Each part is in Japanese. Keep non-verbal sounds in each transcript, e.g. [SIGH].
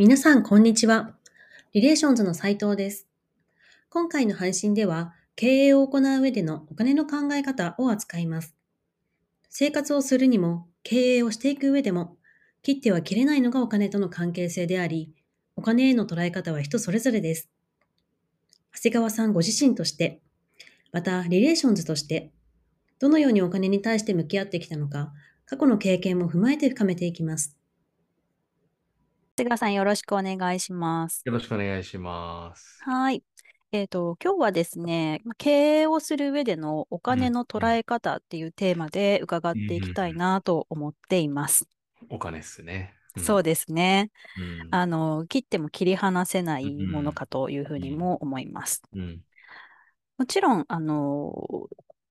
皆さん、こんにちは。リレーションズの斉藤です。今回の配信では、経営を行う上でのお金の考え方を扱います。生活をするにも、経営をしていく上でも、切っては切れないのがお金との関係性であり、お金への捉え方は人それぞれです。長谷川さんご自身として、またリレーションズとして、どのようにお金に対して向き合ってきたのか、過去の経験も踏まえて深めていきます。瀬川さん、よろしくお願いします。よろしくお願いします。はい。えっと、今日はですね、ま経営をする上でのお金の捉え方っていうテーマで伺っていきたいなと思っています。お金っすね。そうですね。うん。あの、切っても切り離せないうんものかというふうにも思います。うん。もちろん、あの、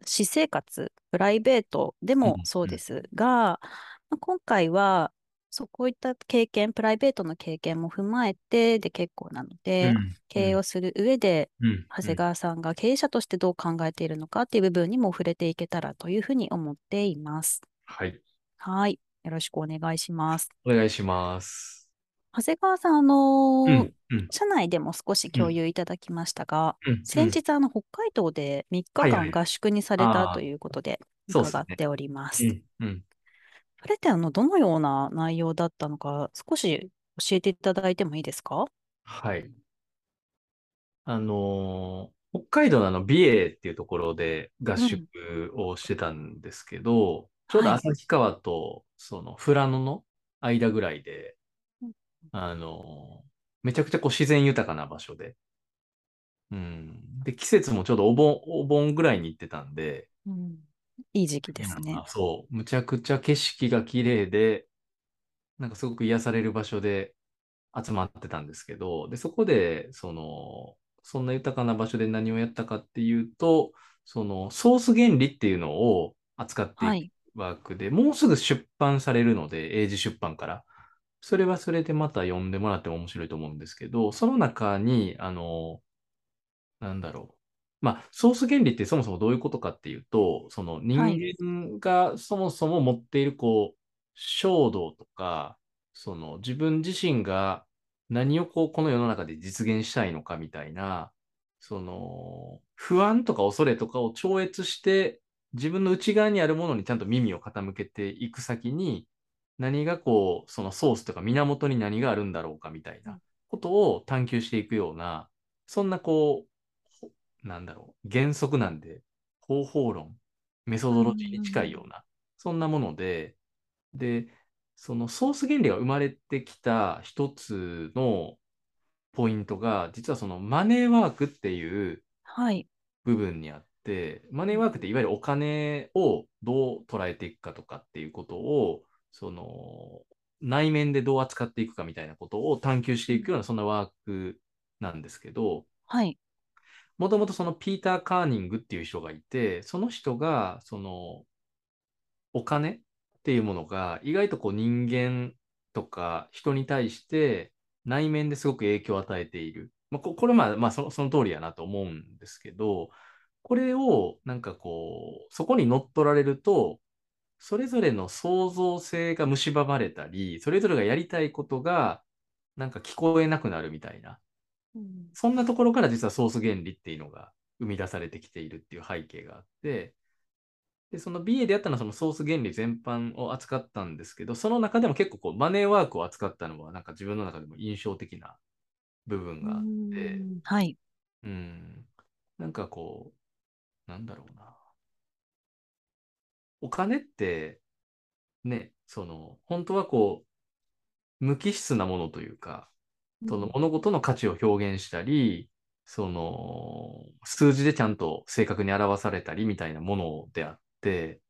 私生活、プライベートでもうんそうですが、まあ今回は、そうこういった経験、プライベートの経験も踏まえてで結構なので、経営をする上で、うん、長谷川さんが経営者としてどう考えているのかっていう部分にも触れていけたらというふうに思っています。はい。はい。よろしくお願いします。お願いします。長谷川さん、あのーうん。うん。社内でも少し共有いただきましたが、うん先日、あの、北海道で3日はいはい間合宿にされたということで伺っております。うん。うん。それって、あの、どのような内容だったのか、少し教えていただいてもいいですか？はい。あのー北海道のあの美瑛っていうところで合宿をしてたんですけど、ちょうどはい旭川とその富良野の間ぐらいでうん、あのーめちゃくちゃこう自然豊かな場所で、うん。で、季節もちょうどお盆、お盆ぐらいに行ってたんで、うん、いい時期ですねあ。そう、むちゃくちゃ景色が綺麗で、なんかすごく癒される場所で集まってたんですけど、で、そこで、その、そんな豊かな場所で何をやったかっていうと、その、ソース原理っていうのを扱っていくはい。ワークで、もうすぐ出版されるので、英字出版から。それはそれでまた読んでもらっても面白いと思うんですけど、その中に、あの、なんだろう。まあ、ソース原理ってそもそもどういうことかっていうと、その人はい。間がそもそも持っている、こう、衝動とか、その自分自身が何をこう、この世の中で実現したいのかみたいな、その、不安とか恐れとかを超越して、自分の内側にあるものにちゃんと耳を傾けていく先に、何がこう、そのソースとか源に何があるんだろうかみたいなことを探求していくような、そんなこう、ほなんだろう、原則なんで、方法論、メソドロジーに近いような、そんなもので、で、そのソース原理が生まれてきた一つのポイントが、実はそのマネーワークっていうはい。部分にあって、マネーワークっていわゆるお金をどう捉えていくかとかっていうことを、その内面でどう扱っていくかみたいなことを探求していくようなそんなワークなんですけど、はい。もともとそのピーター・カーニングっていう人がいて、その人がそのお金っていうものが意外とこう人間とか人に対して内面ですごく影響を与えている。まあ、ここれまあまあそのその通りやなと思うんですけど、これをなんかこう、そこに乗っ取られると、それぞれの創造性が蝕まれたり、それぞれがやりたいことがなんか聞こえなくなるみたいな。うんそんなところから実はソース原理っていうのが生み出されてきているっていう背景があって、で、その BA でやったのはそのソース原理全般を扱ったんですけど、その中でも結構こうマネーワークを扱ったのはなんか自分の中でも印象的な部分があって、うんはい。うん、なんかこう、なんだろうな。お金って、ね、その、本当はこう、無機質なものというか、その物事の価値を表現したり、その数字でちゃんと正確に表されたりみたいなものであって、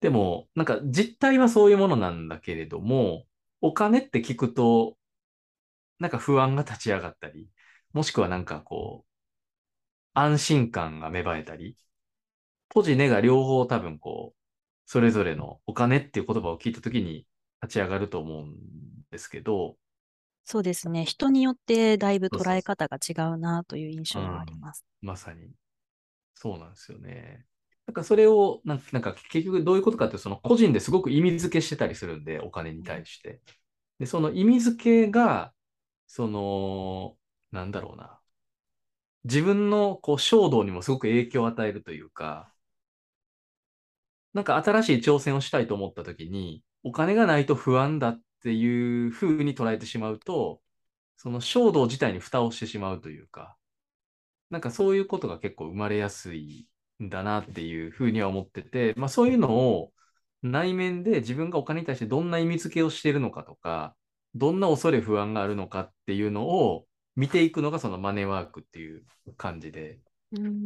でもなんか実態はそういうものなんだけれども、お金って聞くと、なんか不安が立ち上がったり、もしくはなんかこう、安心感が芽生えたり、ポジネが両方多分こう、それぞれのお金っていう言葉を聞いたときに立ち上がると思うんですけど、そうですね。人によってだいぶ捉え方が違うなという印象があります。まさに。そうなんですよね。なんかそれを、なんなんか結局どういうことかっていうと、その個人ですごく意味付けしてたりするんで、お金に対して。で、その意味付けが、その、なんだろうな。自分のこう衝動にもすごく影響を与えるというか、なんか新しい挑戦をしたいと思った時に、お金がないと不安だっっていう風に捉えてしまうと、その衝動自体に蓋をしてしまうというか、なんかそういうことが結構生まれやすいんだなっていう風には思ってて、まあそういうのを内面で自分がお金に対してどんな意味付けをしているのかとか、どんな恐れ不安があるのかっていうのを見ていくのがそのマネーワークっていう感じで、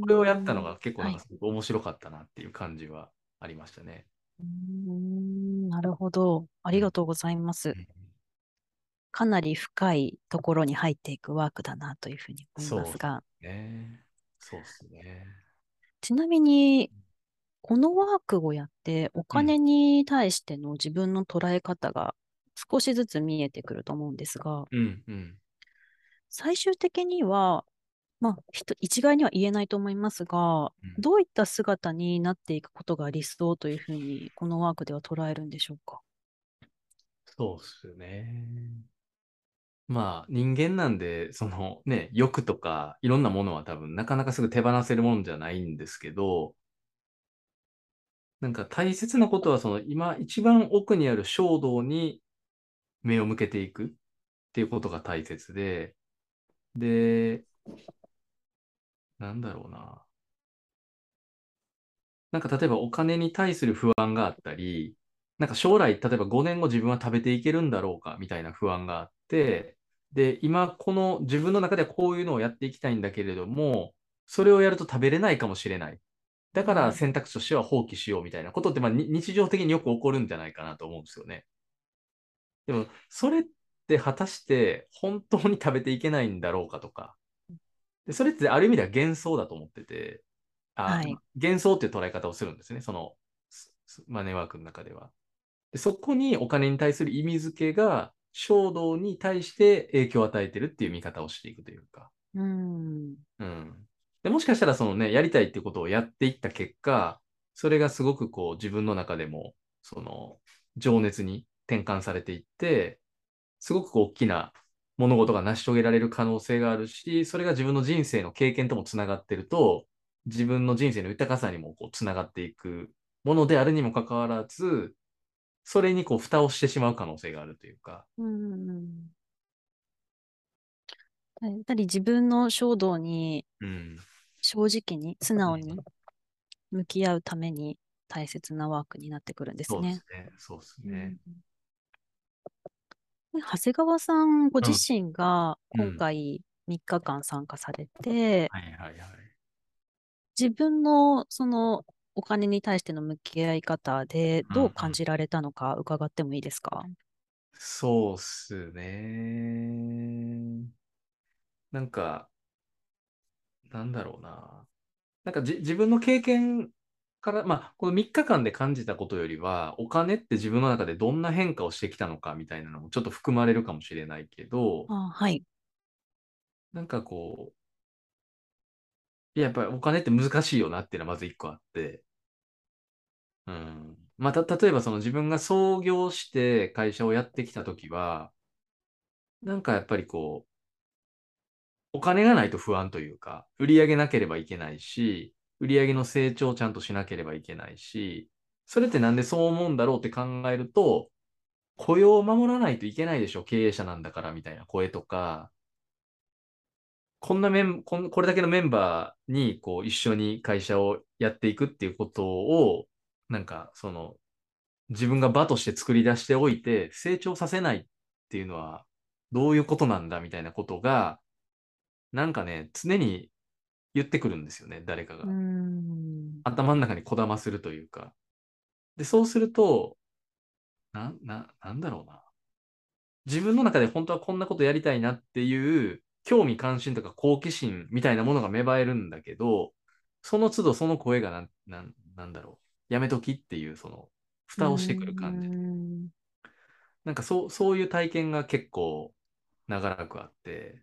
これをやったのが結構なんかすごく面白かったなっていう感じはありましたね。はい、なるほど。ありがとうございます。うん、かなり深いところに入っていくワークだなというふうに思いますが。そうね。そうですね。ちなみに、このワークをやってお金に対しての自分の捉え方が少しずつ見えてくると思うんですが、うんうん、最終的には、まあ、一概には言えないと思いますが、うん、どういった姿になっていくことが理想というふうに、このワークでは捉えるんでしょうか？そうっすね。まあ、人間なんで、そのね、欲とか、いろんなものは多分、なかなかすぐ手放せるもんじゃないんですけど、なんか大切なことは、その今一番奥にある衝動に目を向けていくっていうことが大切で、で、なんだろうな。なんか例えばお金に対する不安があったり、なんか将来、例えば5年後自分は食べていけるんだろうかみたいな不安があって、で、今この自分の中ではこういうのをやっていきたいんだけれども、それをやると食べれないかもしれない。だから選択肢としては放棄しようみたいなことって、まあ、日常的によく起こるんじゃないかなと思うんですよね。でも、それって果たして本当に食べていけないんだろうかとか。でそれってある意味では幻想だと思ってて、あ、はい、幻想っていう捉え方をするんですね。そのマネーワークの中では。でそこにお金に対する意味付けが衝動に対して影響を与えてるっていう見方をしていくというか。うん。うん。でもしかしたらそのね、やりたいってことをやっていった結果、それがすごくこう自分の中でも、その情熱に転換されていって、すごく大きな物事が成し遂げられる可能性があるし、それが自分の人生の経験ともつながってると、自分の人生の豊かさにもこうつながっていくものであるにもかかわらず、それにこう蓋をしてしまう可能性があるというか。うんやっぱり自分の衝動に正直に素直に向き合うために大切なワークになってくるんですね。そうですね。うん、長谷川さんご自身が今回3日間参加されて、自分のそのお金に対しての向き合い方でどう感じられたのか伺ってもいいですか、そうっすね。なんか、なんだろうな。なんかじ自分の経験から、まあ、この3日間で感じたことよりは、お金って自分の中でどんな変化をしてきたのかみたいなのもちょっと含まれるかもしれないけど、あはい。なんかこう、やっぱりお金って難しいよなっていうのはまず1個あって、うん。まあ、た、例えばその自分が創業して会社をやってきたときは、なんかやっぱりこう、お金がないと不安というか、売り上げなければいけないし、売り上げの成長をちゃんとしなければいけないし、それってなんでそう思うんだろうって考えると、雇用を守らないといけないでしょ、経営者なんだからみたいな声とか、こんなメンこんこれだけのメンバーにこう一緒に会社をやっていくっていうことを、なんかその自分が場として作り出しておいて成長させないっていうのはどういうことなんだみたいなことがなんかね、常に言ってくるんですよね、誰かが。頭の中にこだまするというか。で、そうすると、な、な、なんだろうな。自分の中で本当はこんなことやりたいなっていう興味関心とか好奇心みたいなものが芽生えるんだけど、その都度その声がなん、なん、なんだろう。やめときっていう、その、蓋をしてくる感じ。なんかそう、そういう体験が結構長らくあって、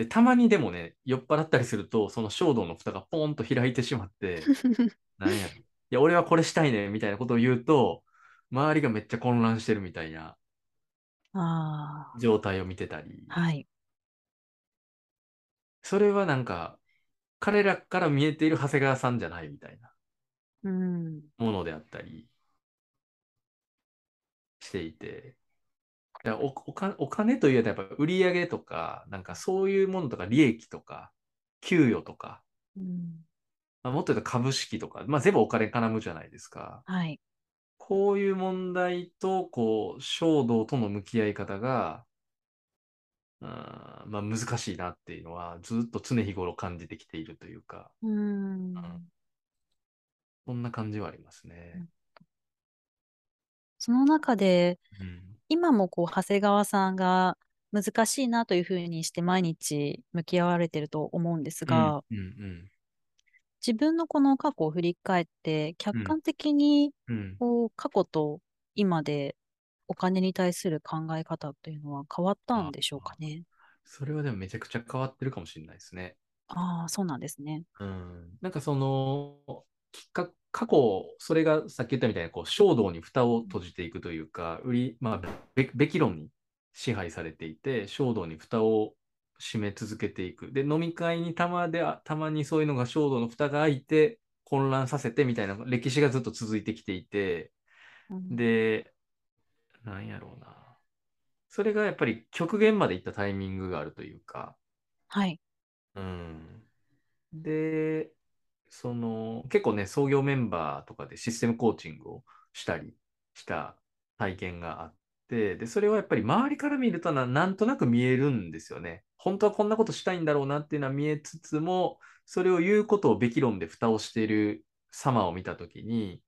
で、たまにでもね、酔っ払ったりすると、その衝動の蓋がポーンと開いてしまって、[LAUGHS] なんや、いや、俺はこれしたいね、みたいなことを言うと、周りがめっちゃ混乱してるみたいな状態を見てたり、はい。それはなんか、彼らから見えている長谷川さんじゃないみたいなものであったりしていて、おおお金というとやっぱ売り上げとか、なんかそういうものとか利益とか、給与とか、うん。まあ、もっと言うと株式とか、まあ、全部お金絡むじゃないですか。はい。こういう問題と、こう、衝動との向き合い方が、うんまあ、難しいなっていうのは、ずっと常日頃感じてきているというか、うん、そん。な感じはありますね。その中で、うん、今もこう、長谷川さんが難しいなというふうにして毎日向き合われてると思うんですが、うんうんうん自分のこの過去を振り返って、客観的にこう過去と今でお金に対する考え方というのは変わったんでしょうかね？それはでもめちゃくちゃ変わってるかもしれないですね。ああ、そうなんですね。うん。なんかその、きっか過去、それがさっき言ったみたいな、こう、衝動に蓋を閉じていくというか、売り、まあ、べ、べき論に支配されていて、衝動に蓋を締め続けていく。で、飲み会にたまで、たまにそういうのが衝動の蓋が開いて、混乱させてみたいな歴史がずっと続いてきていて、うん、で、なんやろうな。それがやっぱり極限まで行ったタイミングがあるというか。はい。うん。で、その、結構ね、創業メンバーとかでシステムコーチングをしたりした体験があって、で、それはやっぱり周りから見るとななんとなく見えるんですよね。本当はこんなことしたいんだろうなっていうのは見えつつも、それを言うことをべき論で蓋をしている様を見たときに、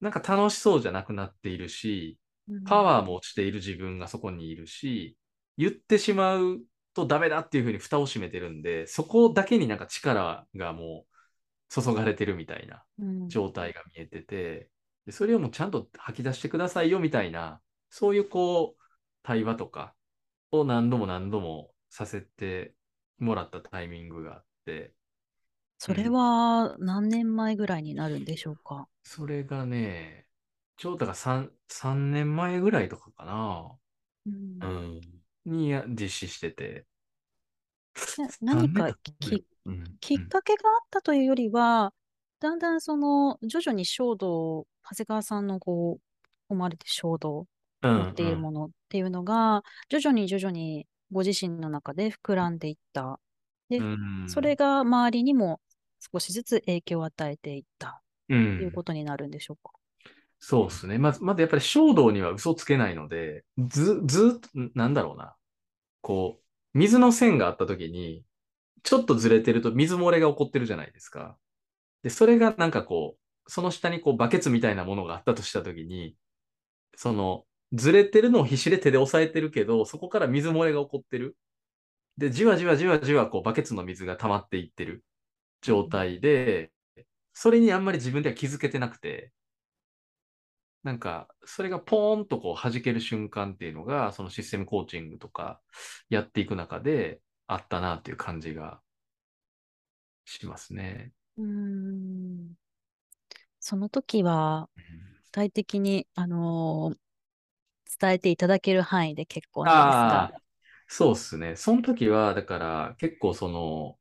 なんか楽しそうじゃなくなっているし、パワーも落ちている自分がそこにいるし、言ってしまうとダメだっていうふうに蓋を閉めてるんで、そこだけになんか力がもう注がれてるみたいな状態が見えてて、でそれをもうちゃんと吐き出してくださいよみたいな、そういうこう、対話とかを何度も何度もさせてもらったタイミングがあって。それは何年前ぐらいになるんでしょうか、うん、それがね、ちょうどが 3, 3年前ぐらいとかかな。うん。うん、に実施してて。何かき,、うん、きっかけがあったというよりは、だんだんその徐々に衝動、長谷川さんのこう思われて衝動っていうものっていうのが、徐々に徐々にご自身の中で膨らんでいった。で、それが周りにも少しずつ影響を与えていったということになるんでしょうか？そうですね。まず、まずやっぱり衝動には嘘つけないので、ず、ずっと、なんだろうな。こう、水の線があった時に、ちょっとずれてると水漏れが起こってるじゃないですか。で、それがなんかこう、その下にこうバケツみたいなものがあったとした時に、その、ずれてるのを必死で手で押さえてるけど、そこから水漏れが起こってる。で、じわじわじわじわこうバケツの水が溜まっていってる状態で、それにあんまり自分では気づけてなくて、なんか、それがポーンとこう弾ける瞬間っていうのが、そのシステムコーチングとかやっていく中であったなっていう感じがしますね。うん。その時は、具体的に、あのー伝えていただける範囲で結構なんですが。そうですね。その時は、だから結構その、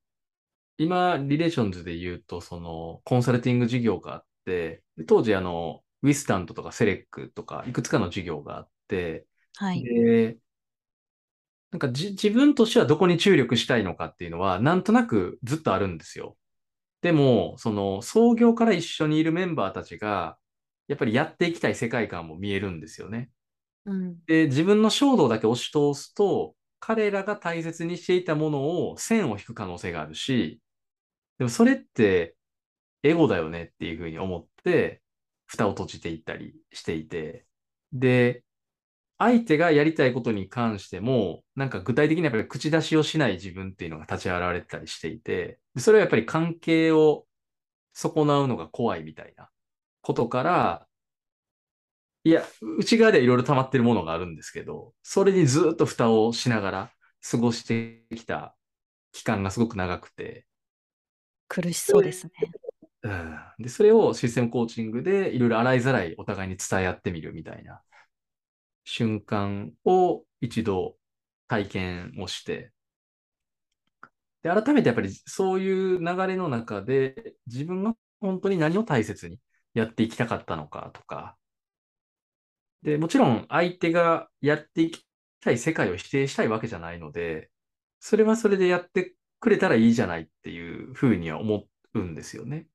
今、リレーションズで言うと、その、コンサルティング事業があって、当時、あの、ウィスタントとかセレックとか、いくつかの事業があって、はい。で、なんかじ自分としてはどこに注力したいのかっていうのは、なんとなくずっとあるんですよ。でも、その、創業から一緒にいるメンバーたちが、やっぱりやっていきたい世界観も見えるんですよね。うん、で、自分の衝動だけ押し通すと、彼らが大切にしていたものを線を引く可能性があるし、でもそれってエゴだよねっていうふうに思って、蓋を閉じていったりしていて、で、相手がやりたいことに関しても、なんか具体的にやっぱり口出しをしない自分っていうのが立ち現れたりしていて、それはやっぱり関係を損なうのが怖いみたいなことから、いや、内側ではいろいろ溜まってるものがあるんですけど、それにずっと蓋をしながら過ごしてきた期間がすごく長くて。苦しそうですね。うん、で、それをシステムコーチングでいろいろ洗いざらいお互いに伝え合ってみるみたいな瞬間を一度体験をして、で、改めてやっぱりそういう流れの中で自分が本当に何を大切にやっていきたかったのかとか、で、もちろん相手がやっていきたい世界を否定したいわけじゃないので、それはそれでやってくれたらいいじゃないっていうふうには思うんですよね。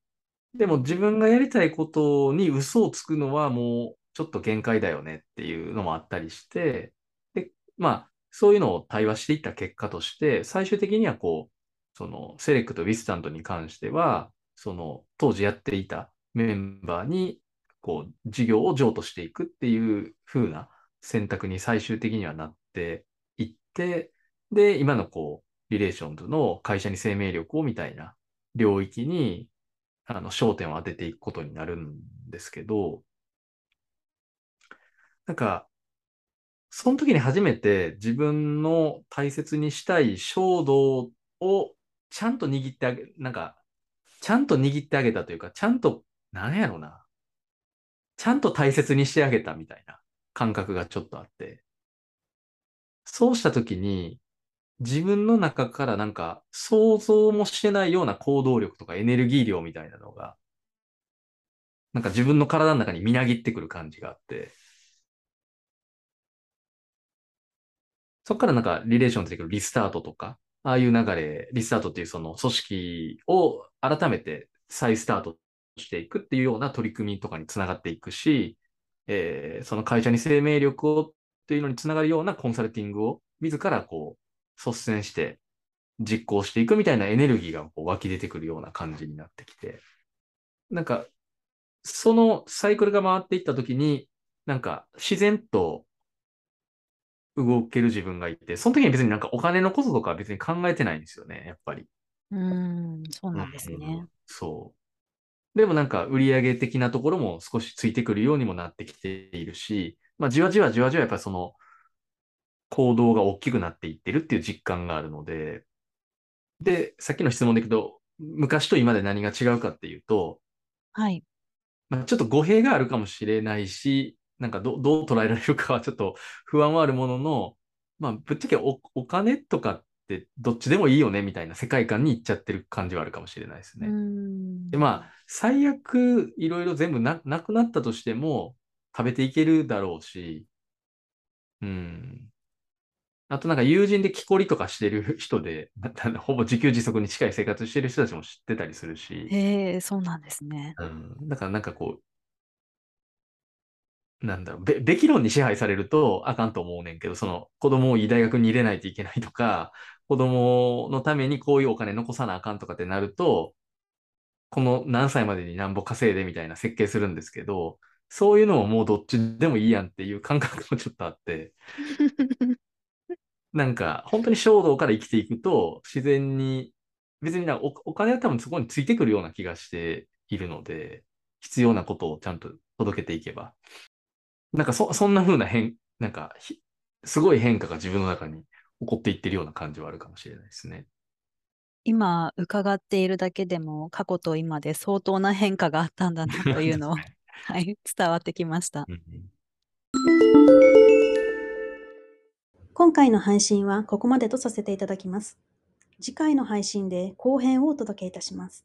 でも自分がやりたいことに嘘をつくのはもうちょっと限界だよねっていうのもあったりして、で、まあ、そういうのを対話していった結果として、最終的にはこう、そのセレクト、ウィスタントに関しては、その当時やっていたメンバーに、こう、事業を譲渡していくっていう風な選択に最終的にはなっていって、で、今のこう、リレーションズの会社に生命力をみたいな領域に、あの、焦点を当てていくことになるんですけど、なんか、その時に初めて自分の大切にしたい衝動をちゃんと握ってあげ、なんか、ちゃんと握ってあげたというか、ちゃんと、なんやろな。ちゃんと大切にしてあげたみたいな感覚がちょっとあって。そうした時に、自分の中からなんか想像もしてないような行動力とかエネルギー量みたいなのが、なんか自分の体の中にみなぎってくる感じがあって、そこからなんかリレーションでリスタートとか、ああいう流れ、リスタートっていうその組織を改めて再スタートしていくっていうような取り組みとかにつながっていくし、えー、その会社に生命力をっていうのにつながるようなコンサルティングを自らこう率先して実行していくみたいなエネルギーがこう湧き出てくるような感じになってきて、なんか、そのサイクルが回っていったときに、なんか自然と動ける自分がいて、その時に別になんかお金のこととかは別に考えてないんですよね、やっぱり。うん、そうなんですね。うん、そう。でもなんか売上的なところも少しついてくるようにもなってきているし、まあじわじわじわじわやっぱりその行動が大きくなっていってるっていう実感があるので、で、さっきの質問でいくと、昔と今で何が違うかっていうと、はい。まあ、ちょっと語弊があるかもしれないし、なんかど [LAUGHS] どう捉えられるかはちょっと不安はあるものの、まあ、ぶっちゃけおお金とかってどっちでもいいよねみたいな世界観に行っちゃってる感じはあるかもしれないですね。で、まあ、最悪いろいろ全部ななくなったとしても食べていけるだろうし、うん。あとなんか友人で木こりとかしてる人で、[LAUGHS] ほぼ自給自足に近い生活してる人たちも知ってたりするし。へえ、そうなんですね。うん。だからなんかこう、なんだろう、べ、べき論に支配されるとあかんと思うねんけど、その子供をいい大学に入れないといけないとか、子供のためにこういうお金残さなあかんとかってなると、この何歳までになんぼ稼いでみたいな設計するんですけど、そういうのももうどっちでもいいやんっていう感覚もちょっとあって、[LAUGHS] なんか本当に衝動から生きていくと自然に、別になおお金は多分そこについてくるような気がしているので、必要なことをちゃんと届けていけば、なんかそ、そんな風な変、なんか、すごい変化が自分の中に起こっていってるような感じはあるかもしれないですね。今伺っているだけでも過去と今で相当な変化があったんだなというのを、[LAUGHS] はい、伝わってきました。今回の配信はここまでとさせていただきます。次回の配信で後編をお届けいたします。